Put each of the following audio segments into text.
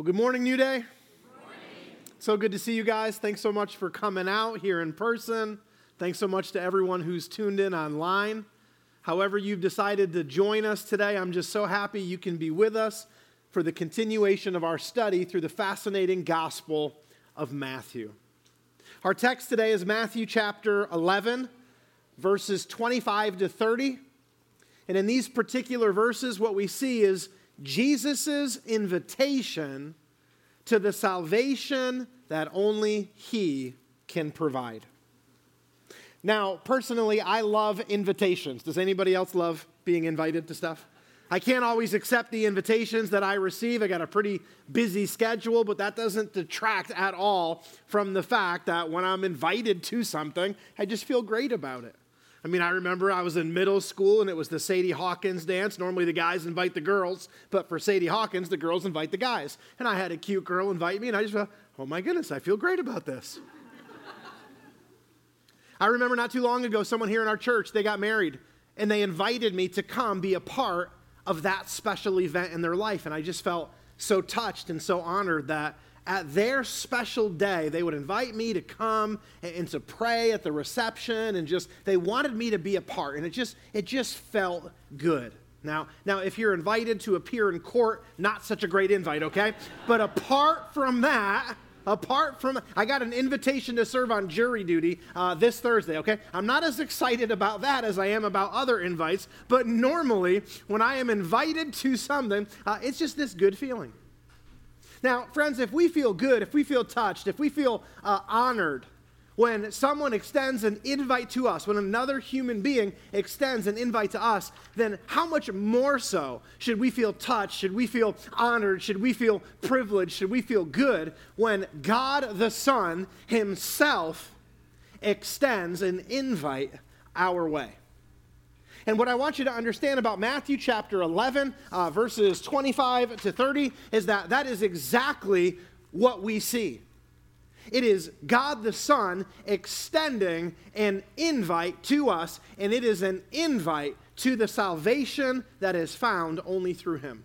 Well, good morning, New Day. So good to see you guys. Thanks so much for coming out here in person. Thanks so much to everyone who's tuned in online. However, you've decided to join us today, I'm just so happy you can be with us for the continuation of our study through the fascinating Gospel of Matthew. Our text today is Matthew chapter 11, verses 25 to 30. And in these particular verses, what we see is Jesus' invitation to the salvation that only He can provide. Now, personally, I love invitations. Does anybody else love being invited to stuff? I can't always accept the invitations that I receive. I got a pretty busy schedule, but that doesn't detract at all from the fact that when I'm invited to something, I just feel great about it. I mean, I remember I was in middle school and it was the Sadie Hawkins dance. Normally the guys invite the girls, but for Sadie Hawkins, the girls invite the guys. And I had a cute girl invite me, and I just felt, oh my goodness, I feel great about this. I remember not too long ago, someone here in our church, they got married, and they invited me to come be a part of that special event in their life. And I just felt so touched and so honored that at their special day, they would invite me to come and, and, to pray at the reception and just they wanted me to be a part and it just it just felt good. Now, now if you're invited to appear in court, not such a great invite, okay? But apart from that, apart from i got an invitation to serve on jury duty uh, this thursday okay i'm not as excited about that as i am about other invites but normally when i am invited to something uh, it's just this good feeling now, friends, if we feel good, if we feel touched, if we feel uh, honored when someone extends an invite to us, when another human being extends an invite to us, then how much more so should we feel touched? Should we feel honored? Should we feel privileged? Should we feel good when God the Son Himself extends an invite our way? And what I want you to understand about Matthew chapter 11, uh, verses 25 to 30, is that that is exactly what we see. It is God the Son extending an invite to us, and it is an invite to the salvation that is found only through Him.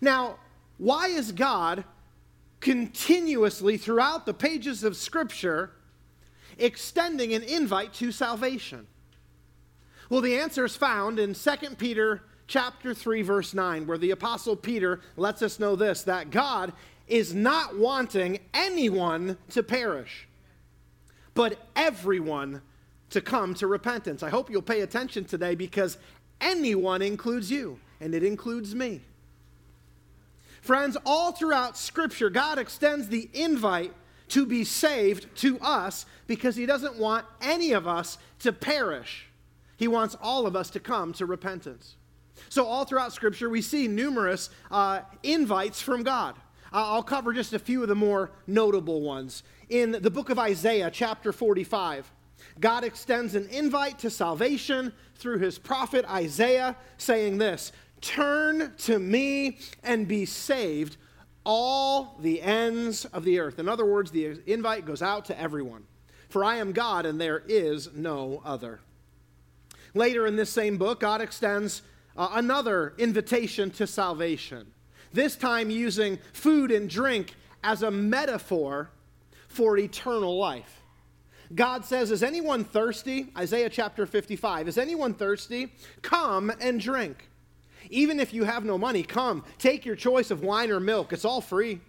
Now, why is God continuously throughout the pages of Scripture extending an invite to salvation? Well, the answer is found in 2 Peter chapter 3 verse 9 where the apostle Peter lets us know this that God is not wanting anyone to perish but everyone to come to repentance. I hope you'll pay attention today because anyone includes you and it includes me. Friends, all throughout Scripture, God extends the invite to be saved to us because He doesn't want any of us to perish. He wants all of us to come to repentance. So, all throughout Scripture, we see numerous uh, invites from God. I'll cover just a few of the more notable ones. In the book of Isaiah, chapter 45, God extends an invite to salvation through his prophet Isaiah, saying this Turn to me and be saved, all the ends of the earth. In other words, the invite goes out to everyone. For I am God and there is no other. Later in this same book, God extends uh, another invitation to salvation, this time using food and drink as a metaphor for eternal life. God says, Is anyone thirsty? Isaiah chapter 55. Is anyone thirsty? Come and drink. Even if you have no money, come, take your choice of wine or milk. It's all free.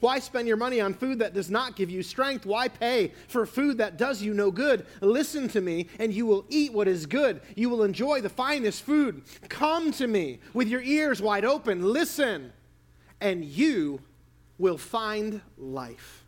Why spend your money on food that does not give you strength? Why pay for food that does you no good? Listen to me, and you will eat what is good. You will enjoy the finest food. Come to me with your ears wide open. Listen, and you will find life.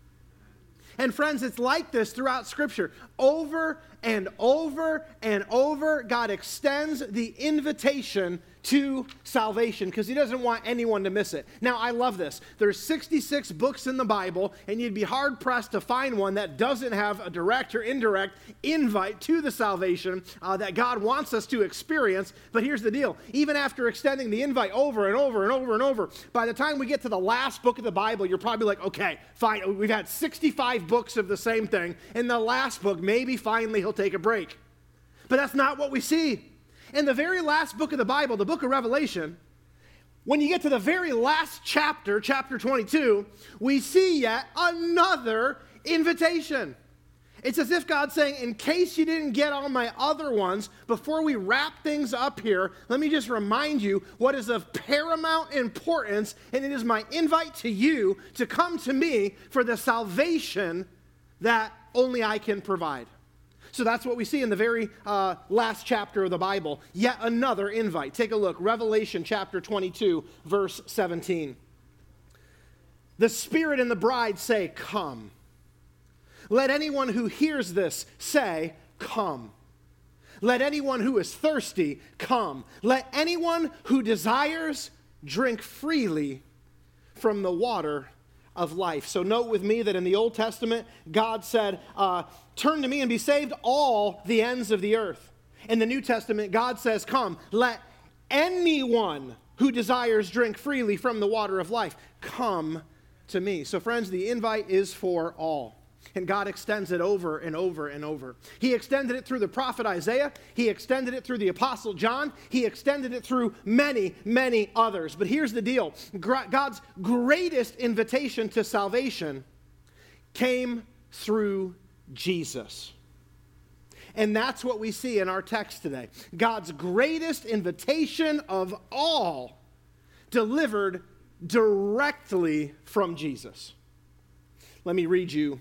And friends, it's like this throughout Scripture. Over and over and over, God extends the invitation to salvation because he doesn't want anyone to miss it. Now, I love this. There's 66 books in the Bible, and you'd be hard pressed to find one that doesn't have a direct or indirect invite to the salvation uh, that God wants us to experience. But here's the deal even after extending the invite over and over and over and over, by the time we get to the last book of the Bible, you're probably like, okay, fine, we've had 65 books of the same thing. In the last book, maybe finally he'll take a break. But that's not what we see in the very last book of the Bible, the book of Revelation, when you get to the very last chapter, chapter 22, we see yet another invitation. It's as if God's saying, in case you didn't get all my other ones, before we wrap things up here, let me just remind you what is of paramount importance, and it is my invite to you to come to me for the salvation that only I can provide. So that's what we see in the very uh, last chapter of the Bible. Yet another invite. Take a look. Revelation chapter 22, verse 17. The Spirit and the bride say, Come. Let anyone who hears this say, Come. Let anyone who is thirsty come. Let anyone who desires drink freely from the water of life. So note with me that in the Old Testament, God said, uh, Turn to me and be saved, all the ends of the earth. In the New Testament, God says, Come, let anyone who desires drink freely from the water of life come to me. So, friends, the invite is for all. And God extends it over and over and over. He extended it through the prophet Isaiah. He extended it through the apostle John. He extended it through many, many others. But here's the deal God's greatest invitation to salvation came through Jesus. And that's what we see in our text today. God's greatest invitation of all delivered directly from Jesus. Let me read you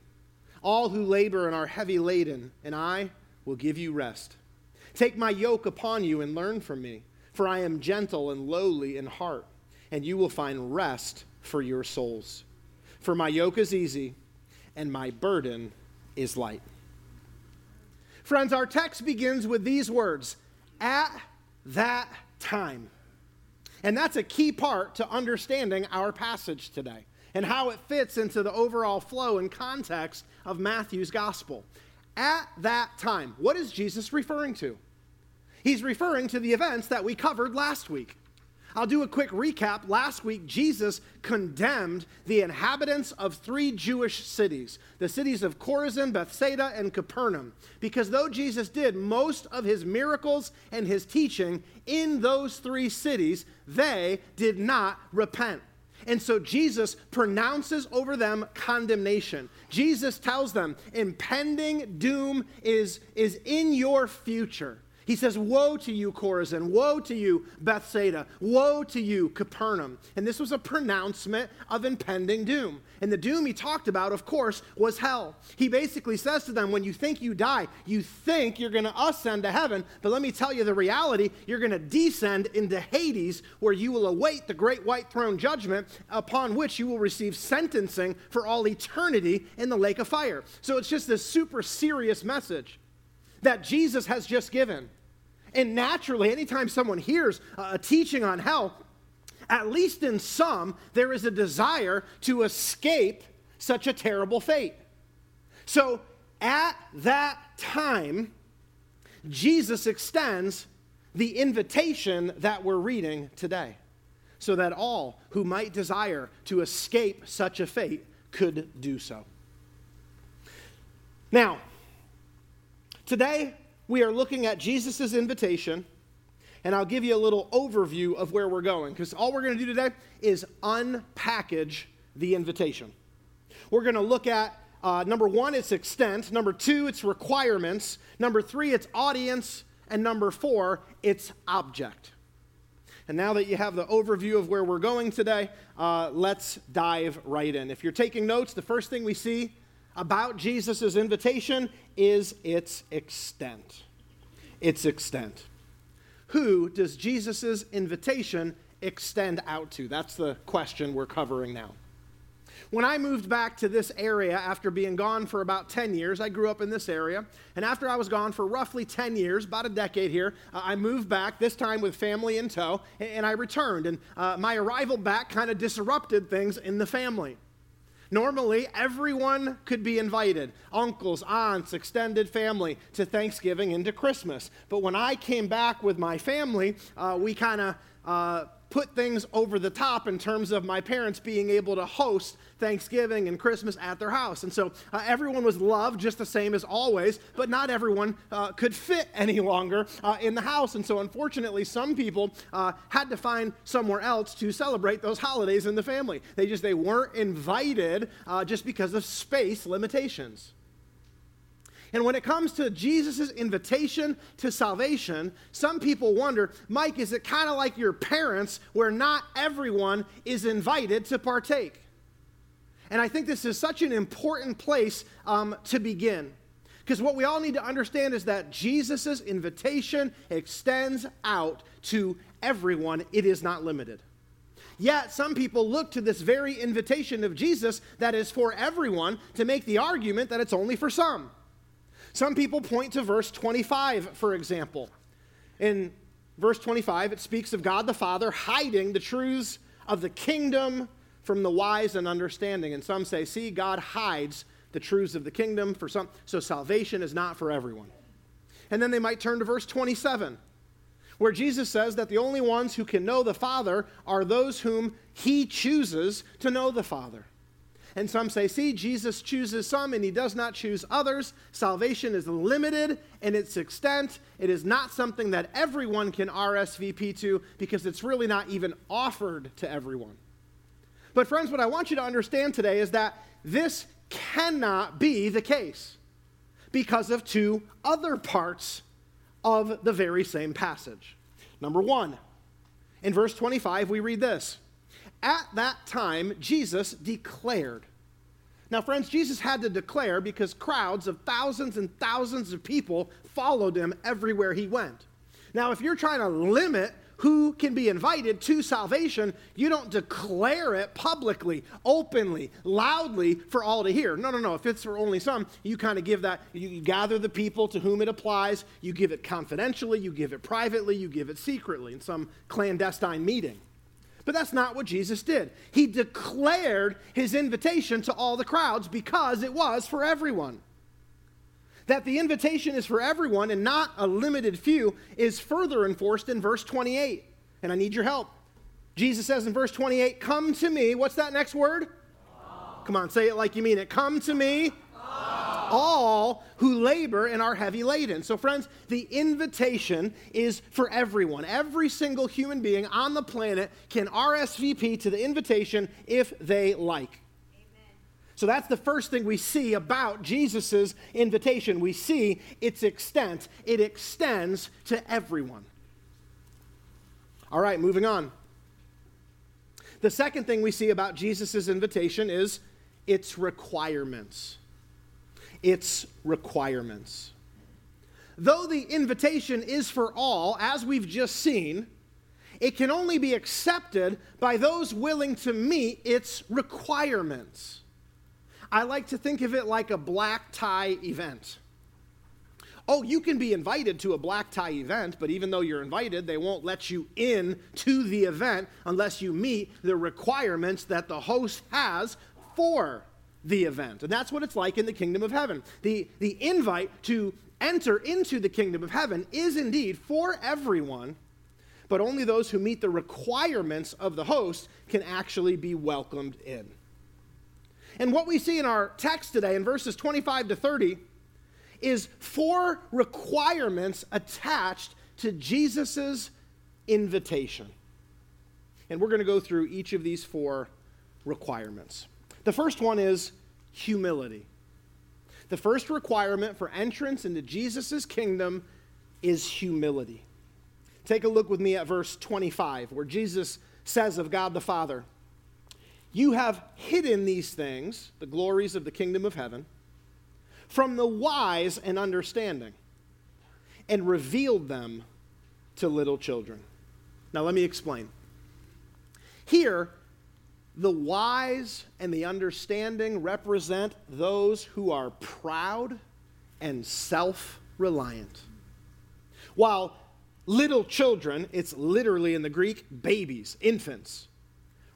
all who labor and are heavy laden, and I will give you rest. Take my yoke upon you and learn from me, for I am gentle and lowly in heart, and you will find rest for your souls. For my yoke is easy, and my burden is light. Friends, our text begins with these words at that time. And that's a key part to understanding our passage today and how it fits into the overall flow and context of Matthew's gospel. At that time, what is Jesus referring to? He's referring to the events that we covered last week. I'll do a quick recap. Last week, Jesus condemned the inhabitants of three Jewish cities the cities of Chorazin, Bethsaida, and Capernaum. Because though Jesus did most of his miracles and his teaching in those three cities, they did not repent. And so Jesus pronounces over them condemnation. Jesus tells them impending doom is, is in your future. He says, Woe to you, Chorazin! Woe to you, Bethsaida! Woe to you, Capernaum! And this was a pronouncement of impending doom. And the doom he talked about, of course, was hell. He basically says to them, When you think you die, you think you're going to ascend to heaven, but let me tell you the reality you're going to descend into Hades, where you will await the great white throne judgment, upon which you will receive sentencing for all eternity in the lake of fire. So it's just this super serious message that Jesus has just given. And naturally, anytime someone hears a teaching on hell, at least in some, there is a desire to escape such a terrible fate. So at that time, Jesus extends the invitation that we're reading today, so that all who might desire to escape such a fate could do so. Now, Today, we are looking at Jesus' invitation, and I'll give you a little overview of where we're going, because all we're going to do today is unpackage the invitation. We're going to look at uh, number one, its extent, number two, its requirements, number three, its audience, and number four, its object. And now that you have the overview of where we're going today, uh, let's dive right in. If you're taking notes, the first thing we see about Jesus' invitation is its extent. Its extent. Who does Jesus' invitation extend out to? That's the question we're covering now. When I moved back to this area after being gone for about 10 years, I grew up in this area. And after I was gone for roughly 10 years, about a decade here, uh, I moved back, this time with family in tow, and, and I returned. And uh, my arrival back kind of disrupted things in the family. Normally, everyone could be invited uncles, aunts, extended family to Thanksgiving and to Christmas. But when I came back with my family, uh, we kind of uh, put things over the top in terms of my parents being able to host Thanksgiving and Christmas at their house. And so uh, everyone was loved just the same as always, but not everyone uh, could fit any longer uh, in the house. And so unfortunately, some people uh, had to find somewhere else to celebrate those holidays in the family. They just they weren't invited uh, just because of space limitations. And when it comes to Jesus' invitation to salvation, some people wonder, Mike, is it kind of like your parents where not everyone is invited to partake? And I think this is such an important place um, to begin. Because what we all need to understand is that Jesus' invitation extends out to everyone, it is not limited. Yet, some people look to this very invitation of Jesus that is for everyone to make the argument that it's only for some. Some people point to verse 25, for example. In verse 25, it speaks of God the Father hiding the truths of the kingdom from the wise and understanding. And some say, see, God hides the truths of the kingdom for some, so salvation is not for everyone. And then they might turn to verse 27, where Jesus says that the only ones who can know the Father are those whom he chooses to know the Father. And some say, see, Jesus chooses some and he does not choose others. Salvation is limited in its extent. It is not something that everyone can RSVP to because it's really not even offered to everyone. But, friends, what I want you to understand today is that this cannot be the case because of two other parts of the very same passage. Number one, in verse 25, we read this at that time, Jesus declared. Now, friends, Jesus had to declare because crowds of thousands and thousands of people followed him everywhere he went. Now, if you're trying to limit who can be invited to salvation, you don't declare it publicly, openly, loudly for all to hear. No, no, no. If it's for only some, you kind of give that, you gather the people to whom it applies, you give it confidentially, you give it privately, you give it secretly in some clandestine meeting. But that's not what Jesus did. He declared his invitation to all the crowds because it was for everyone. That the invitation is for everyone and not a limited few is further enforced in verse 28. And I need your help. Jesus says in verse 28, Come to me. What's that next word? Come on, say it like you mean it. Come to me all who labor and are heavy laden. So, friends, the invitation is for everyone. Every single human being on the planet can RSVP to the invitation if they like. So that's the first thing we see about Jesus' invitation. We see its extent, it extends to everyone. All right, moving on. The second thing we see about Jesus' invitation is its requirements its requirements. Though the invitation is for all, as we've just seen, it can only be accepted by those willing to meet its requirements. I like to think of it like a black tie event. Oh, you can be invited to a black tie event, but even though you're invited, they won't let you in to the event unless you meet the requirements that the host has for the event. And that's what it's like in the kingdom of heaven. The, the invite to enter into the kingdom of heaven is indeed for everyone, but only those who meet the requirements of the host can actually be welcomed in. And what we see in our text today in verses 25 to 30 is four requirements attached to Jesus' invitation. And we're going to go through each of these four requirements. The first one is humility. The first requirement for entrance into Jesus' kingdom is humility. Take a look with me at verse 25, where Jesus says of God the Father, You have hidden these things, the glories of the kingdom of heaven, from the wise and understanding, and revealed them to little children. Now, let me explain. Here, The wise and the understanding represent those who are proud and self reliant. While little children, it's literally in the Greek babies, infants,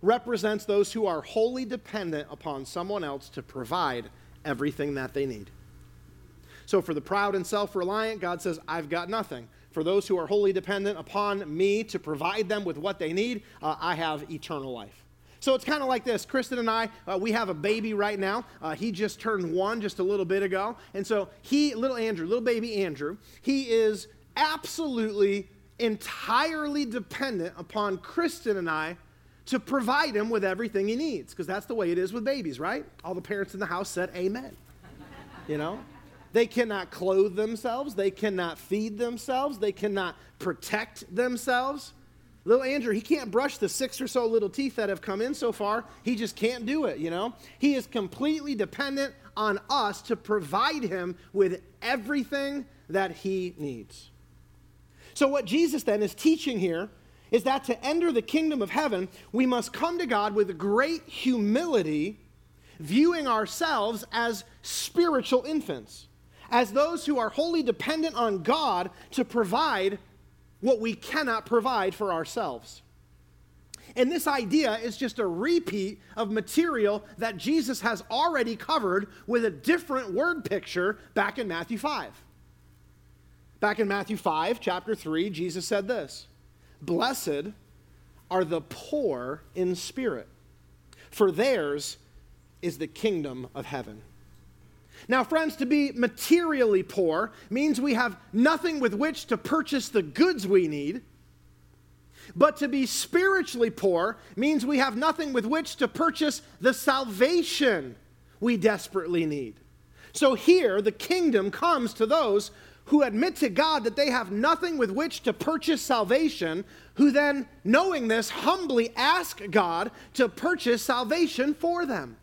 represents those who are wholly dependent upon someone else to provide everything that they need. So for the proud and self reliant, God says, I've got nothing. For those who are wholly dependent upon me to provide them with what they need, uh, I have eternal life. So it's kind of like this. Kristen and I, uh, we have a baby right now. Uh, he just turned one just a little bit ago. And so he, little Andrew, little baby Andrew, he is absolutely, entirely dependent upon Kristen and I to provide him with everything he needs. Because that's the way it is with babies, right? All the parents in the house said amen. You know? They cannot clothe themselves. They cannot feed themselves. They cannot protect themselves. Little Andrew, he can't brush the six or so little teeth that have come in so far. He just can't do it, you know? He is completely dependent on us to provide him with everything that he needs. So, what Jesus then is teaching here is that to enter the kingdom of heaven, we must come to God with great humility, viewing ourselves as spiritual infants as those who are wholly dependent on God to provide what we cannot provide for ourselves. And this idea is just a repeat of material that Jesus has already covered with a different word picture back in Matthew 5. Back in Matthew 5, chapter 3, Jesus said this Blessed are the poor in spirit, for theirs is the kingdom of heaven. Now, friends, to be materially poor means we have nothing with which to purchase the goods we need. But to be spiritually poor means we have nothing with which to purchase the salvation we desperately need. So here, the kingdom comes to those who admit to God that they have nothing with which to purchase salvation, who then, knowing this, humbly ask God to purchase salvation for them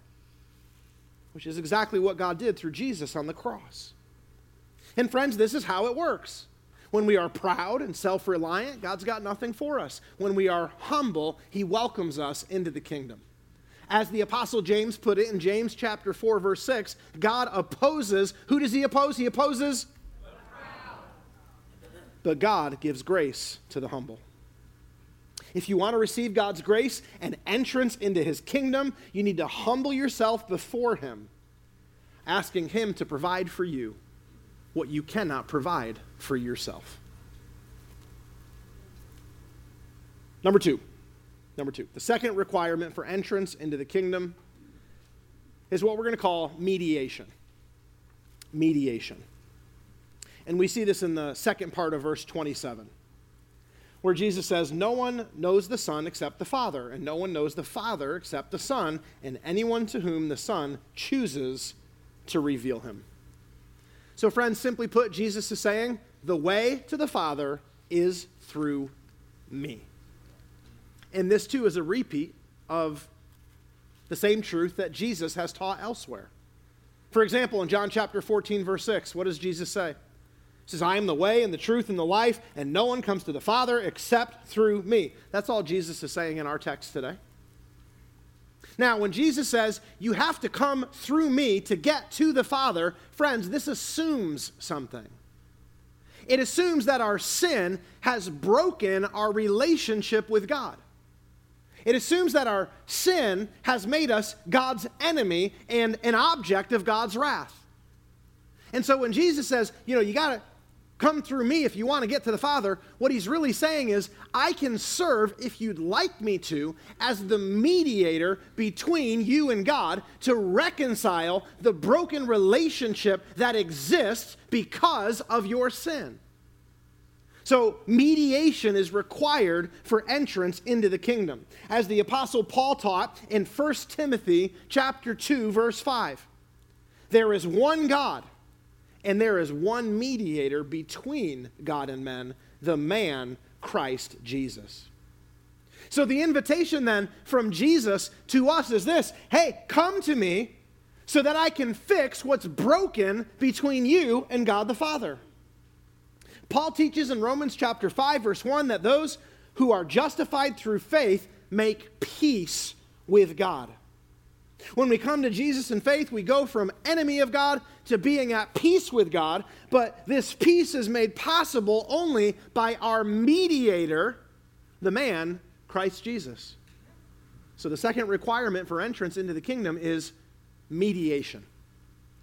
which is exactly what God did through Jesus on the cross. And friends, this is how it works. When we are proud and self reliant, God's got nothing for us. When we are humble, He welcomes us into the kingdom. As the Apostle James put it in James chapter 4, verse 6, God opposes, who does He oppose? He opposes but God gives grace to the humble. If you want to receive God's grace and entrance into his kingdom, you need to humble yourself before him, asking him to provide for you what you cannot provide for yourself. Number two. Number two. The second requirement for entrance into the kingdom is what we're going to call mediation. Mediation. And we see this in the second part of verse 27 where Jesus says, No one knows the Son except the Father, and no one knows the Father except the Son, and anyone to whom the Son chooses to reveal him. So, friends, simply put, Jesus is saying, The way to the Father is through me. And this, too, is a repeat of the same truth that Jesus has taught elsewhere. For example, in John chapter 14, verse 6, what does Jesus say? Says, I am the way and the truth and the life, and no one comes to the Father except through me. That's all Jesus is saying in our text today. Now, when Jesus says, you have to come through me to get to the Father, friends, this assumes something. It assumes that our sin has broken our relationship with God. It assumes that our sin has made us God's enemy and an object of God's wrath. And so when Jesus says, you know, you got to come through me if you want to get to the Father, what he's really saying is, I can serve, if you'd like me to, as the mediator between you and God to reconcile the broken relationship that exists because of your sin. So, mediation is required for entrance into the kingdom. As the apostle Paul taught in 1 Timothy chapter 2 verse 5. There is one God and there is one mediator between God and men, the man Christ Jesus. So the invitation then from Jesus to us is this hey, come to me so that I can fix what's broken between you and God the Father. Paul teaches in Romans chapter 5, verse 1, that those who are justified through faith make peace with God. When we come to Jesus in faith, we go from enemy of God to being at peace with God, but this peace is made possible only by our mediator, the man, Christ Jesus. So the second requirement for entrance into the kingdom is mediation.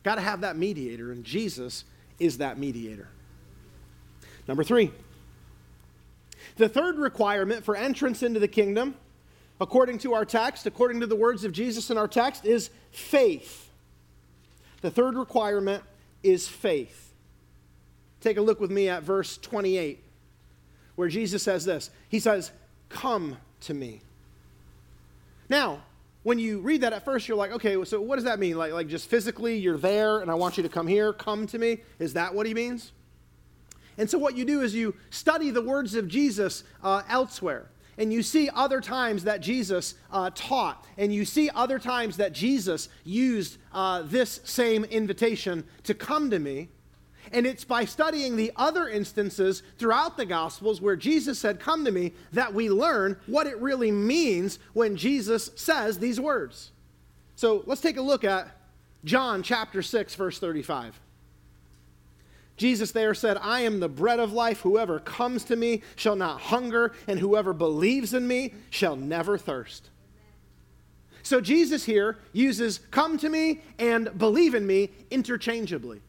Got to have that mediator, and Jesus is that mediator. Number three, the third requirement for entrance into the kingdom according to our text, according to the words of Jesus in our text, is faith. The third requirement is faith. Take a look with me at verse 28, where Jesus says this He says, Come to me. Now, when you read that at first, you're like, okay, so what does that mean? Like, like just physically, you're there and I want you to come here, come to me? Is that what he means? And so, what you do is you study the words of Jesus uh, elsewhere and you see other times that Jesus uh, taught, and you see other times that Jesus used uh, this same invitation to come to me. And it's by studying the other instances throughout the Gospels where Jesus said, Come to me, that we learn what it really means when Jesus says these words. So let's take a look at John chapter 6, verse 35. Jesus there said, I am the bread of life. Whoever comes to me shall not hunger, and whoever believes in me shall never thirst. So Jesus here uses come to me and believe in me interchangeably.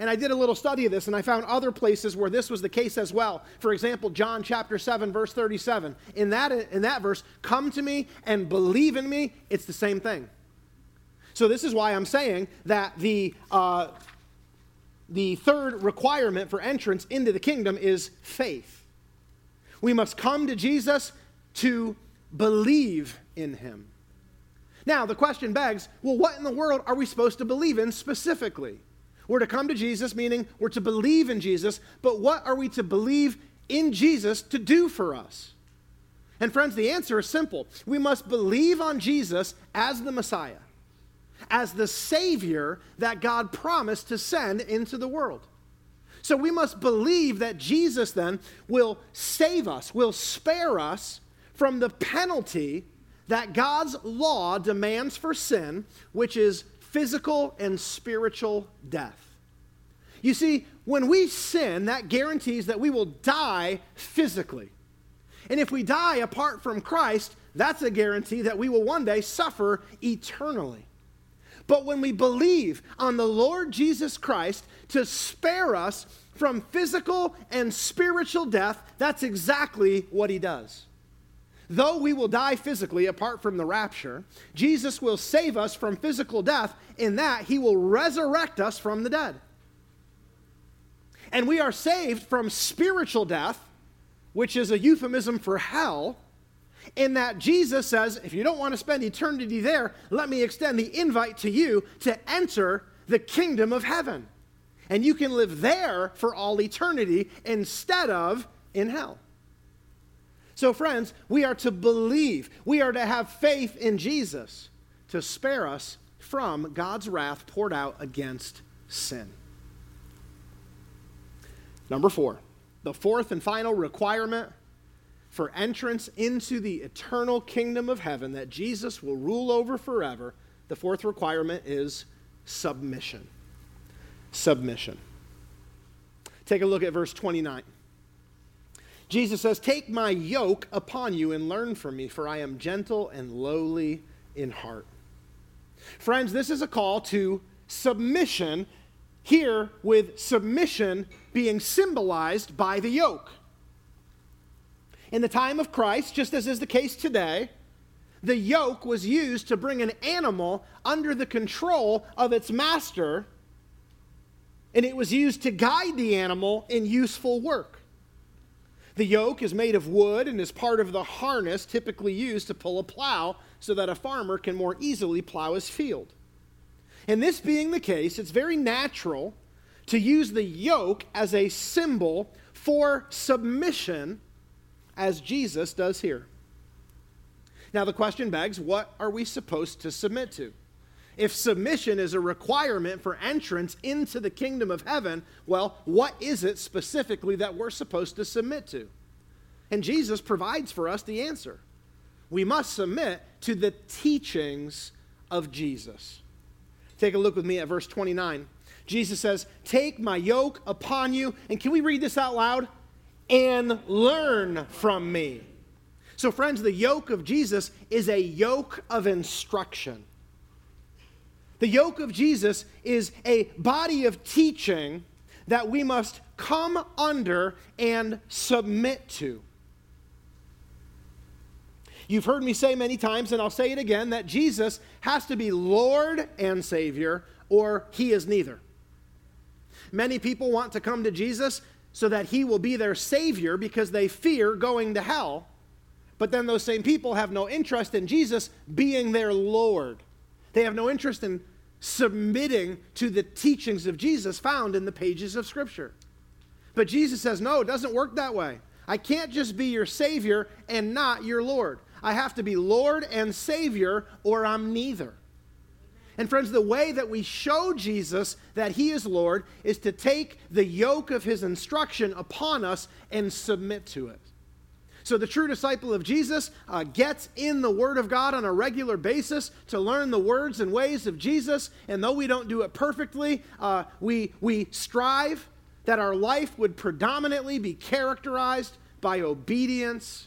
And I did a little study of this, and I found other places where this was the case as well. For example, John chapter 7, verse 37. In that, in that verse, come to me and believe in me, it's the same thing. So this is why I'm saying that the. Uh, the third requirement for entrance into the kingdom is faith. We must come to Jesus to believe in him. Now, the question begs well, what in the world are we supposed to believe in specifically? We're to come to Jesus, meaning we're to believe in Jesus, but what are we to believe in Jesus to do for us? And, friends, the answer is simple. We must believe on Jesus as the Messiah as the Savior that God promised to send into the world. So we must believe that Jesus then will save us, will spare us from the penalty that God's law demands for sin, which is physical and spiritual death. You see, when we sin, that guarantees that we will die physically. And if we die apart from Christ, that's a guarantee that we will one day suffer eternally. But when we believe on the Lord Jesus Christ to spare us from physical and spiritual death, that's exactly what he does. Though we will die physically apart from the rapture, Jesus will save us from physical death in that he will resurrect us from the dead. And we are saved from spiritual death, which is a euphemism for hell in that Jesus says, if you don't want to spend eternity there, let me extend the invite to you to enter the kingdom of heaven. And you can live there for all eternity instead of in hell. So, friends, we are to believe, we are to have faith in Jesus to spare us from God's wrath poured out against sin. Number four, the fourth and final requirement for entrance into the eternal kingdom of heaven that Jesus will rule over forever, the fourth requirement is submission. Submission. Take a look at verse 29. Jesus says, Take my yoke upon you and learn from me, for I am gentle and lowly in heart. Friends, this is a call to submission, here with submission being symbolized by the yoke. In the time of Christ, just as is the case today, the yoke was used to bring an animal under the control of its master, and it was used to guide the animal in useful work. The yoke is made of wood and is part of the harness typically used to pull a plow so that a farmer can more easily plow his field. And this being the case, it's very natural to use the yoke as a symbol for submission as Jesus does here. Now, the question begs what are we supposed to submit to? If submission is a requirement for entrance into the kingdom of heaven, well, what is it specifically that we're supposed to submit to? And Jesus provides for us the answer. we must submit to the teachings of Jesus. Take a look with me at verse 29. Jesus says, Take my yoke upon you. And can we read this out loud? And learn from me. So, friends, the yoke of Jesus is a yoke of instruction. The yoke of Jesus is a body of teaching that we must come under and submit to. You've heard me say many times, and I'll say it again, that Jesus has to be Lord and Savior, or he is neither. Many people want to come to Jesus so that he will be their Savior because they fear going to hell. But then those same people have no interest in Jesus being their Lord. They have no interest in submitting to the teachings of Jesus found in the pages of Scripture. But Jesus says, no, it doesn't work that way. I can't just be your Savior and not your Lord. I have to be Lord and Savior, or I'm neither. And friends, the way that we show Jesus that he is Lord is to take the yoke of his instruction upon us and submit to it. So the true disciple of Jesus uh, gets in the Word of God on a regular basis to learn the words and ways of Jesus. And though we don't do it perfectly, uh, we, we strive that our life would predominantly be characterized by obedience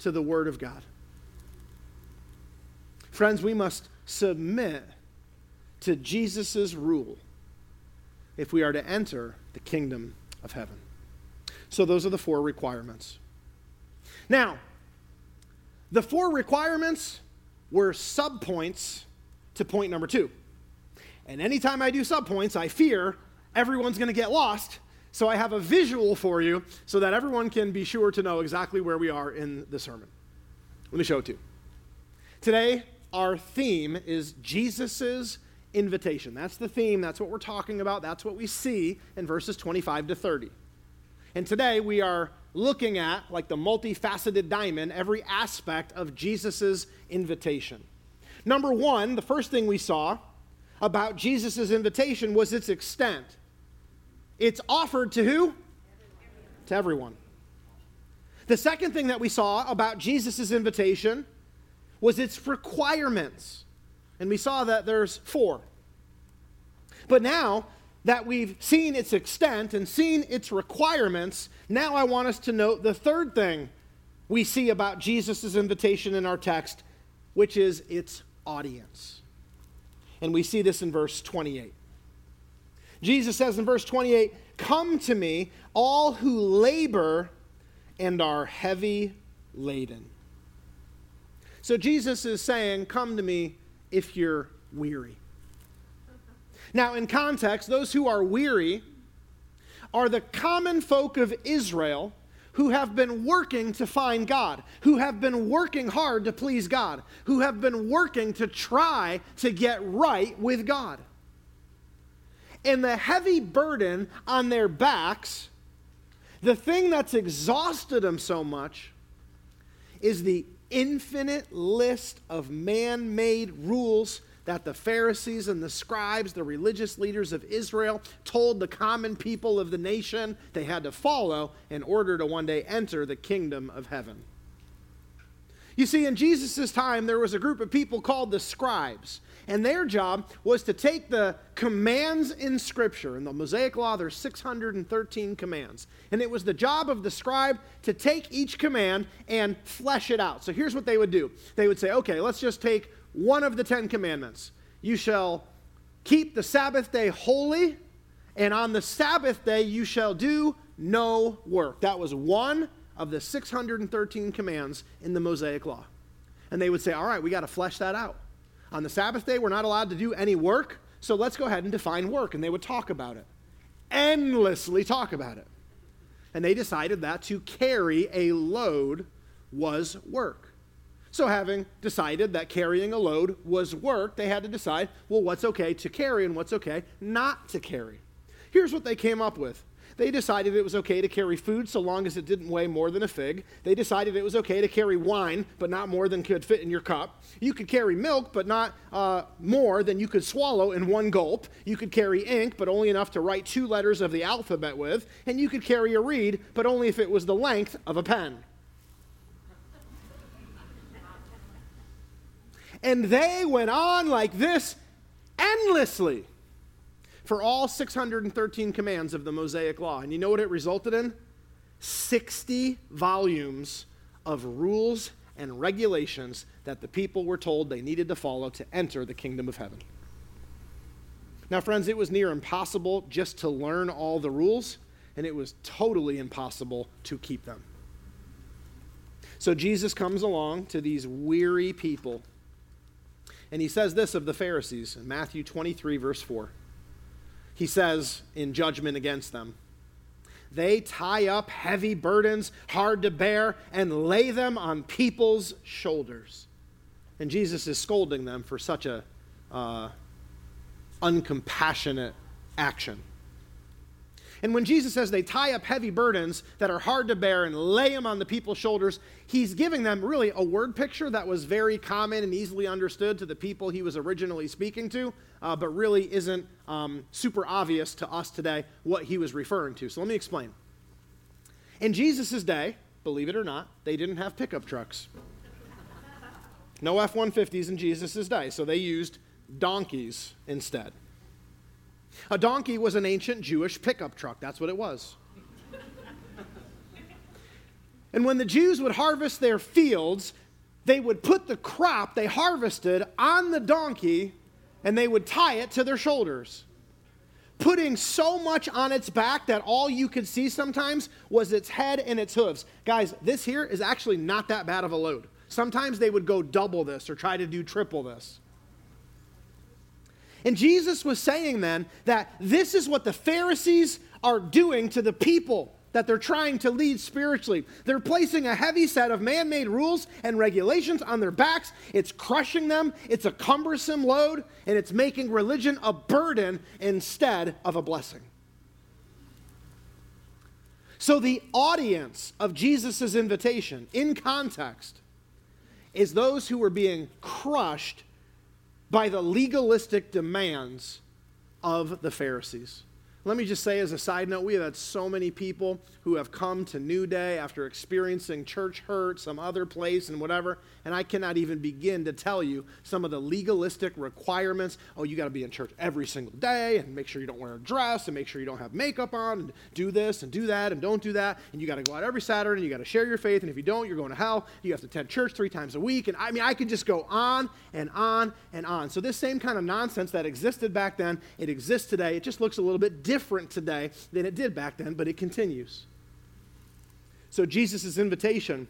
to the Word of God. Friends, we must submit to Jesus' rule if we are to enter the kingdom of heaven. So, those are the four requirements. Now, the four requirements were subpoints to point number two. And anytime I do subpoints, I fear everyone's going to get lost. So I have a visual for you so that everyone can be sure to know exactly where we are in the sermon. Let me show it to you. Today, our theme is Jesus's invitation. That's the theme. That's what we're talking about. That's what we see in verses 25 to 30. And today we are looking at, like the multifaceted diamond, every aspect of Jesus' invitation. Number one, the first thing we saw about Jesus' invitation was its extent. It's offered to who? To everyone. The second thing that we saw about Jesus' invitation was its requirements. And we saw that there's four. But now that we've seen its extent and seen its requirements, now I want us to note the third thing we see about Jesus' invitation in our text, which is its audience. And we see this in verse 28. Jesus says in verse 28 Come to me, all who labor and are heavy laden. So Jesus is saying, Come to me if you're weary. Now, in context, those who are weary are the common folk of Israel who have been working to find God, who have been working hard to please God, who have been working to try to get right with God. And the heavy burden on their backs, the thing that's exhausted them so much, is the infinite list of man made rules that the Pharisees and the scribes, the religious leaders of Israel, told the common people of the nation they had to follow in order to one day enter the kingdom of heaven. You see, in Jesus' time, there was a group of people called the scribes. And their job was to take the commands in Scripture. In the Mosaic Law, there's 613 commands. And it was the job of the scribe to take each command and flesh it out. So here's what they would do they would say, okay, let's just take one of the Ten Commandments. You shall keep the Sabbath day holy, and on the Sabbath day you shall do no work. That was one of the 613 commands in the Mosaic Law. And they would say, all right, we got to flesh that out. On the Sabbath day, we're not allowed to do any work, so let's go ahead and define work. And they would talk about it, endlessly talk about it. And they decided that to carry a load was work. So, having decided that carrying a load was work, they had to decide well, what's okay to carry and what's okay not to carry. Here's what they came up with they decided it was okay to carry food so long as it didn't weigh more than a fig. They decided it was okay to carry wine, but not more than could fit in your cup. You could carry milk, but not uh, more than you could swallow in one gulp. You could carry ink, but only enough to write two letters of the alphabet with. And you could carry a reed, but only if it was the length of a pen. And they went on like this endlessly for all 613 commands of the Mosaic Law. And you know what it resulted in? 60 volumes of rules and regulations that the people were told they needed to follow to enter the kingdom of heaven. Now, friends, it was near impossible just to learn all the rules, and it was totally impossible to keep them. So Jesus comes along to these weary people, and he says this of the Pharisees in Matthew 23, verse 4. He says, in judgment against them, they tie up heavy burdens, hard to bear, and lay them on people's shoulders. And Jesus is scolding them for such a uh, uncompassionate action. And when Jesus says they tie up heavy burdens that are hard to bear and lay them on the people's shoulders, he's giving them really a word picture that was very common and easily understood to the people he was originally speaking to, uh, but really isn't um, super obvious to us today what he was referring to. So let me explain. In Jesus' day, believe it or not, they didn't have pickup trucks. No F 150s in Jesus' day, so they used donkeys instead. A donkey was an ancient Jewish pickup truck. That's what it was. and when the Jews would harvest their fields, they would put the crop they harvested on the donkey and they would tie it to their shoulders, putting so much on its back that all you could see sometimes was its head and its hooves. Guys, this here is actually not that bad of a load. Sometimes they would go double this or try to do triple this. And Jesus was saying then that this is what the Pharisees are doing to the people that they're trying to lead spiritually. They're placing a heavy set of man made rules and regulations on their backs. It's crushing them, it's a cumbersome load, and it's making religion a burden instead of a blessing. So, the audience of Jesus' invitation, in context, is those who were being crushed by the legalistic demands of the Pharisees. Let me just say, as a side note, we have had so many people who have come to New Day after experiencing church hurt, some other place, and whatever, and I cannot even begin to tell you some of the legalistic requirements. Oh, you got to be in church every single day, and make sure you don't wear a dress, and make sure you don't have makeup on, and do this, and do that, and don't do that, and you got to go out every Saturday, and you got to share your faith, and if you don't, you're going to hell. You have to attend church three times a week, and I mean, I could just go on and on and on. So, this same kind of nonsense that existed back then, it exists today. It just looks a little bit different today than it did back then, but it continues. So Jesus' invitation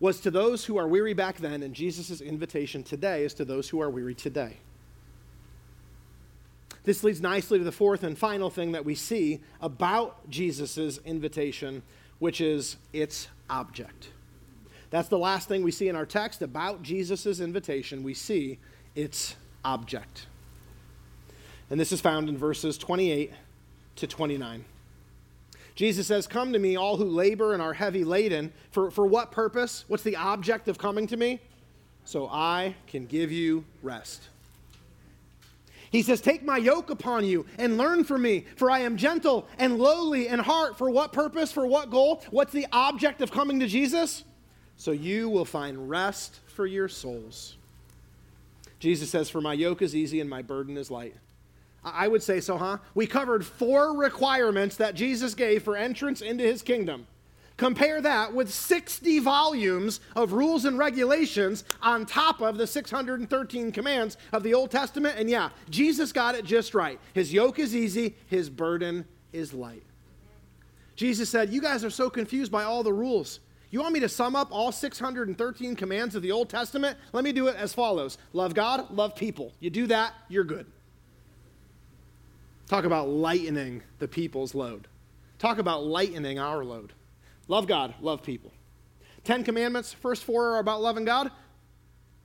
was to those who are weary back then, and Jesus' invitation today is to those who are weary today. This leads nicely to the fourth and final thing that we see about Jesus' invitation, which is its object. That's the last thing we see in our text about Jesus' invitation. We see its object. And this is found in verses 28 to 29. Jesus says, Come to me, all who labor and are heavy laden. For, for what purpose? What's the object of coming to me? So I can give you rest. He says, Take my yoke upon you and learn from me, for I am gentle and lowly in heart. For what purpose? For what goal? What's the object of coming to Jesus? So you will find rest for your souls. Jesus says, For my yoke is easy and my burden is light. I would say so, huh? We covered four requirements that Jesus gave for entrance into his kingdom. Compare that with 60 volumes of rules and regulations on top of the 613 commands of the Old Testament. And yeah, Jesus got it just right. His yoke is easy, his burden is light. Jesus said, You guys are so confused by all the rules. You want me to sum up all 613 commands of the Old Testament? Let me do it as follows Love God, love people. You do that, you're good. Talk about lightening the people's load. Talk about lightening our load. Love God, love people. Ten commandments, first four are about loving God.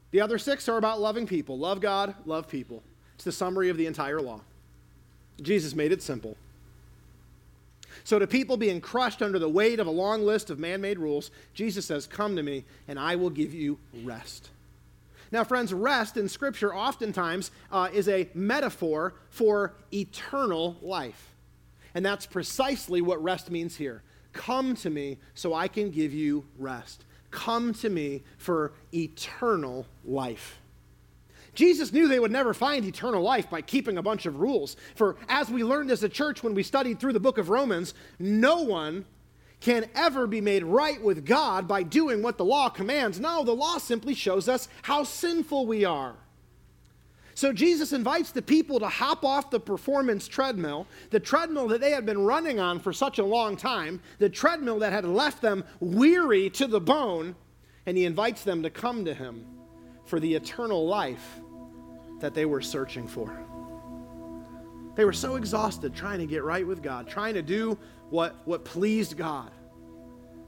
The other six are about loving people. Love God, love people. It's the summary of the entire law. Jesus made it simple. So, to people being crushed under the weight of a long list of man made rules, Jesus says, Come to me, and I will give you rest. Now, friends, rest in Scripture oftentimes uh, is a metaphor for eternal life. And that's precisely what rest means here. Come to me so I can give you rest. Come to me for eternal life. Jesus knew they would never find eternal life by keeping a bunch of rules. For as we learned as a church when we studied through the book of Romans, no one can ever be made right with God by doing what the law commands. No, the law simply shows us how sinful we are. So Jesus invites the people to hop off the performance treadmill, the treadmill that they had been running on for such a long time, the treadmill that had left them weary to the bone, and he invites them to come to him for the eternal life that they were searching for. They were so exhausted trying to get right with God, trying to do what, what pleased God.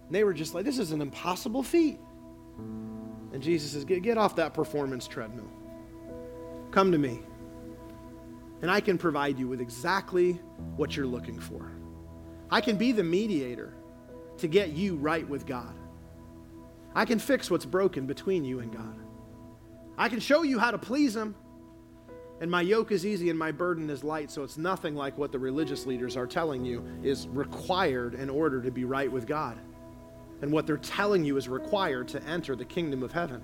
And they were just like, this is an impossible feat. And Jesus says, get, get off that performance treadmill. Come to me. And I can provide you with exactly what you're looking for. I can be the mediator to get you right with God. I can fix what's broken between you and God. I can show you how to please Him. And my yoke is easy and my burden is light. So it's nothing like what the religious leaders are telling you is required in order to be right with God. And what they're telling you is required to enter the kingdom of heaven.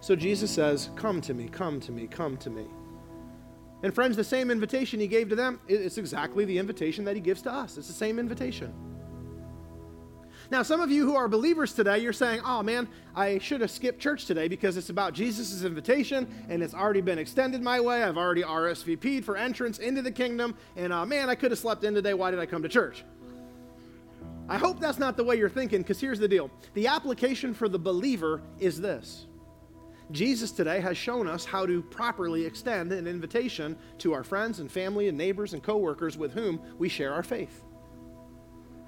So Jesus says, Come to me, come to me, come to me. And friends, the same invitation he gave to them, it's exactly the invitation that he gives to us. It's the same invitation. Now, some of you who are believers today, you're saying, oh man, I should have skipped church today because it's about Jesus' invitation and it's already been extended my way. I've already RSVP'd for entrance into the kingdom. And uh, man, I could have slept in today. Why did I come to church? I hope that's not the way you're thinking because here's the deal the application for the believer is this. Jesus today has shown us how to properly extend an invitation to our friends and family and neighbors and coworkers with whom we share our faith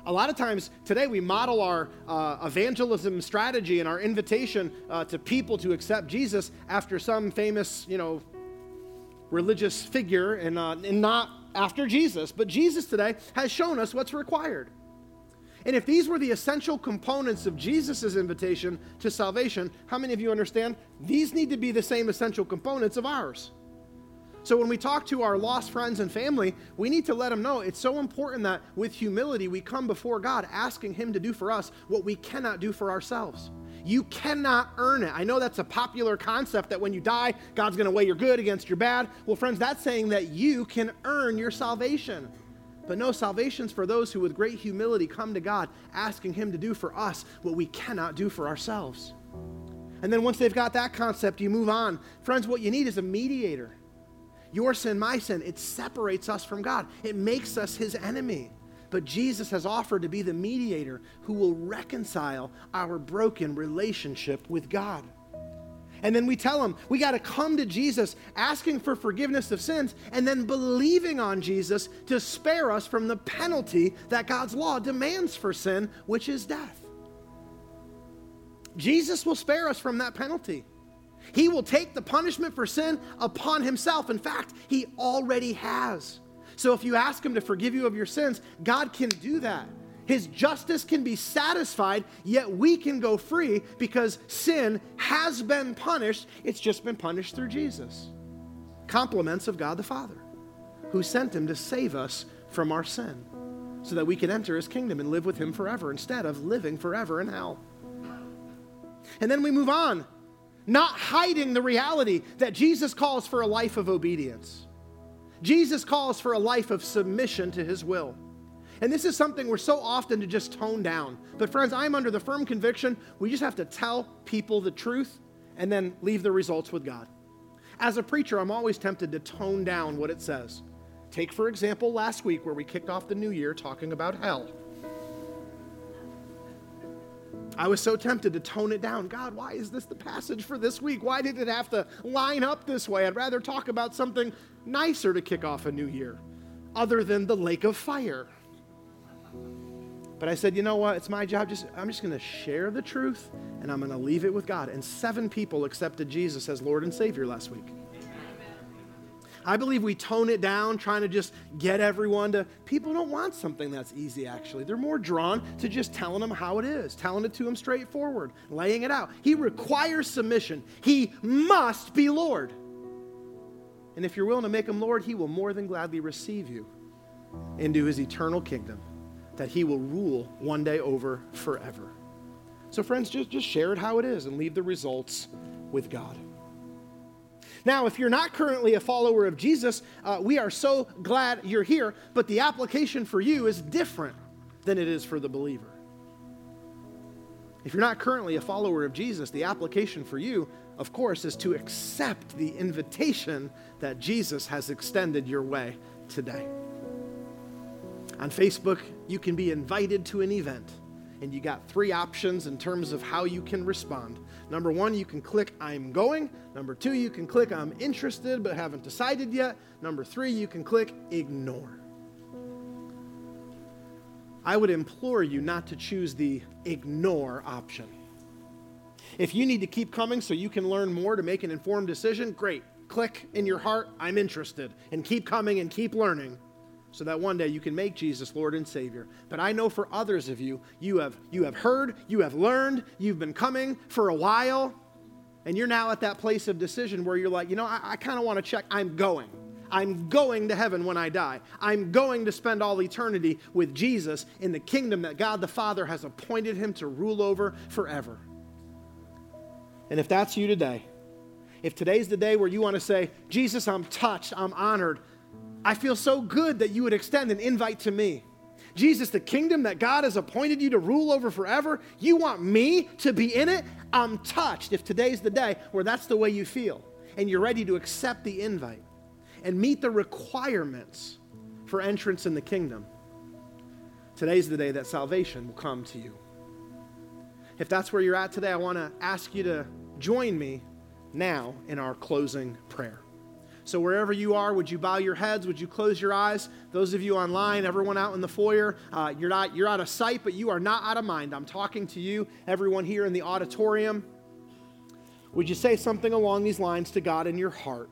a lot of times today we model our uh, evangelism strategy and our invitation uh, to people to accept Jesus after some famous, you know, religious figure and, uh, and not after Jesus. But Jesus today has shown us what's required. And if these were the essential components of Jesus' invitation to salvation, how many of you understand? These need to be the same essential components of ours. So when we talk to our lost friends and family, we need to let them know it's so important that with humility we come before God asking Him to do for us what we cannot do for ourselves. You cannot earn it. I know that's a popular concept that when you die, God's going to weigh your good against your bad. Well, friends, that's saying that you can earn your salvation. But no, salvation's for those who, with great humility, come to God, asking Him to do for us what we cannot do for ourselves. And then once they've got that concept, you move on. Friends, what you need is a mediator. Your sin, my sin, it separates us from God, it makes us his enemy. But Jesus has offered to be the mediator who will reconcile our broken relationship with God. And then we tell him we got to come to Jesus asking for forgiveness of sins and then believing on Jesus to spare us from the penalty that God's law demands for sin, which is death. Jesus will spare us from that penalty. He will take the punishment for sin upon himself. In fact, he already has. So if you ask him to forgive you of your sins, God can do that. His justice can be satisfied, yet we can go free because sin has been punished. It's just been punished through Jesus. Compliments of God the Father, who sent him to save us from our sin so that we can enter his kingdom and live with him forever instead of living forever in hell. And then we move on not hiding the reality that Jesus calls for a life of obedience. Jesus calls for a life of submission to his will. And this is something we're so often to just tone down. But, friends, I'm under the firm conviction we just have to tell people the truth and then leave the results with God. As a preacher, I'm always tempted to tone down what it says. Take, for example, last week where we kicked off the new year talking about hell. I was so tempted to tone it down. God, why is this the passage for this week? Why did it have to line up this way? I'd rather talk about something nicer to kick off a new year, other than the lake of fire. But I said, you know what? It's my job. Just I'm just going to share the truth and I'm going to leave it with God. And seven people accepted Jesus as Lord and Savior last week. I believe we tone it down, trying to just get everyone to. People don't want something that's easy, actually. They're more drawn to just telling them how it is, telling it to them straightforward, laying it out. He requires submission. He must be Lord. And if you're willing to make him Lord, he will more than gladly receive you into his eternal kingdom that he will rule one day over forever. So, friends, just, just share it how it is and leave the results with God. Now, if you're not currently a follower of Jesus, uh, we are so glad you're here, but the application for you is different than it is for the believer. If you're not currently a follower of Jesus, the application for you, of course, is to accept the invitation that Jesus has extended your way today. On Facebook, you can be invited to an event, and you got three options in terms of how you can respond. Number one, you can click I'm going. Number two, you can click I'm interested but haven't decided yet. Number three, you can click ignore. I would implore you not to choose the ignore option. If you need to keep coming so you can learn more to make an informed decision, great. Click in your heart, I'm interested, and keep coming and keep learning so that one day you can make Jesus Lord and Savior. But I know for others of you, you have, you have heard, you have learned, you've been coming for a while, and you're now at that place of decision where you're like, you know, I, I kind of want to check, I'm going. I'm going to heaven when I die. I'm going to spend all eternity with Jesus in the kingdom that God the Father has appointed him to rule over forever. And if that's you today, if today's the day where you want to say, Jesus, I'm touched, I'm honored, I feel so good that you would extend an invite to me. Jesus, the kingdom that God has appointed you to rule over forever, you want me to be in it? I'm touched if today's the day where that's the way you feel and you're ready to accept the invite and meet the requirements for entrance in the kingdom. Today's the day that salvation will come to you. If that's where you're at today, I want to ask you to join me now in our closing prayer. So, wherever you are, would you bow your heads? Would you close your eyes? Those of you online, everyone out in the foyer, uh, you're, not, you're out of sight, but you are not out of mind. I'm talking to you, everyone here in the auditorium. Would you say something along these lines to God in your heart?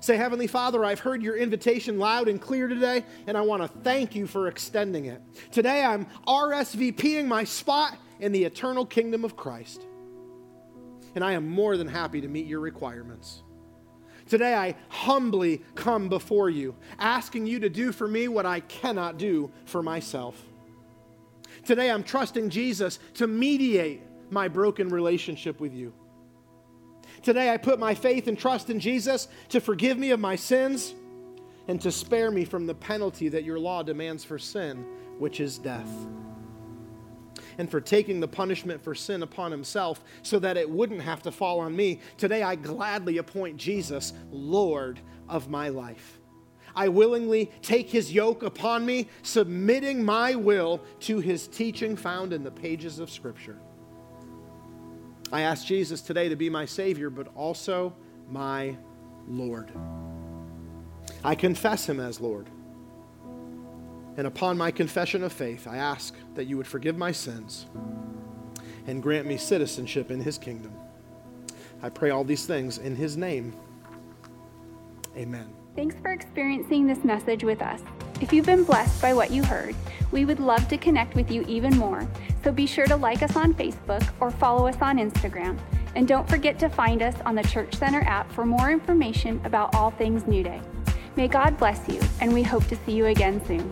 Say, Heavenly Father, I've heard your invitation loud and clear today, and I want to thank you for extending it. Today I'm RSVPing my spot in the eternal kingdom of Christ. And I am more than happy to meet your requirements. Today, I humbly come before you, asking you to do for me what I cannot do for myself. Today, I'm trusting Jesus to mediate my broken relationship with you. Today, I put my faith and trust in Jesus to forgive me of my sins and to spare me from the penalty that your law demands for sin, which is death and for taking the punishment for sin upon himself so that it wouldn't have to fall on me. Today, I gladly appoint Jesus Lord of my life. I willingly take his yoke upon me, submitting my will to his teaching found in the pages of Scripture. I ask Jesus today to be my Savior, but also my Lord. I confess him as Lord. And upon my confession of faith, I ask that you would forgive my sins and grant me citizenship in his kingdom. I pray all these things in his name. Amen. Thanks for experiencing this message with us. If you've been blessed by what you heard, we would love to connect with you even more. So be sure to like us on Facebook or follow us on Instagram. And don't forget to find us on the Church Center app for more information about all things New Day. May God bless you, and we hope to see you again soon.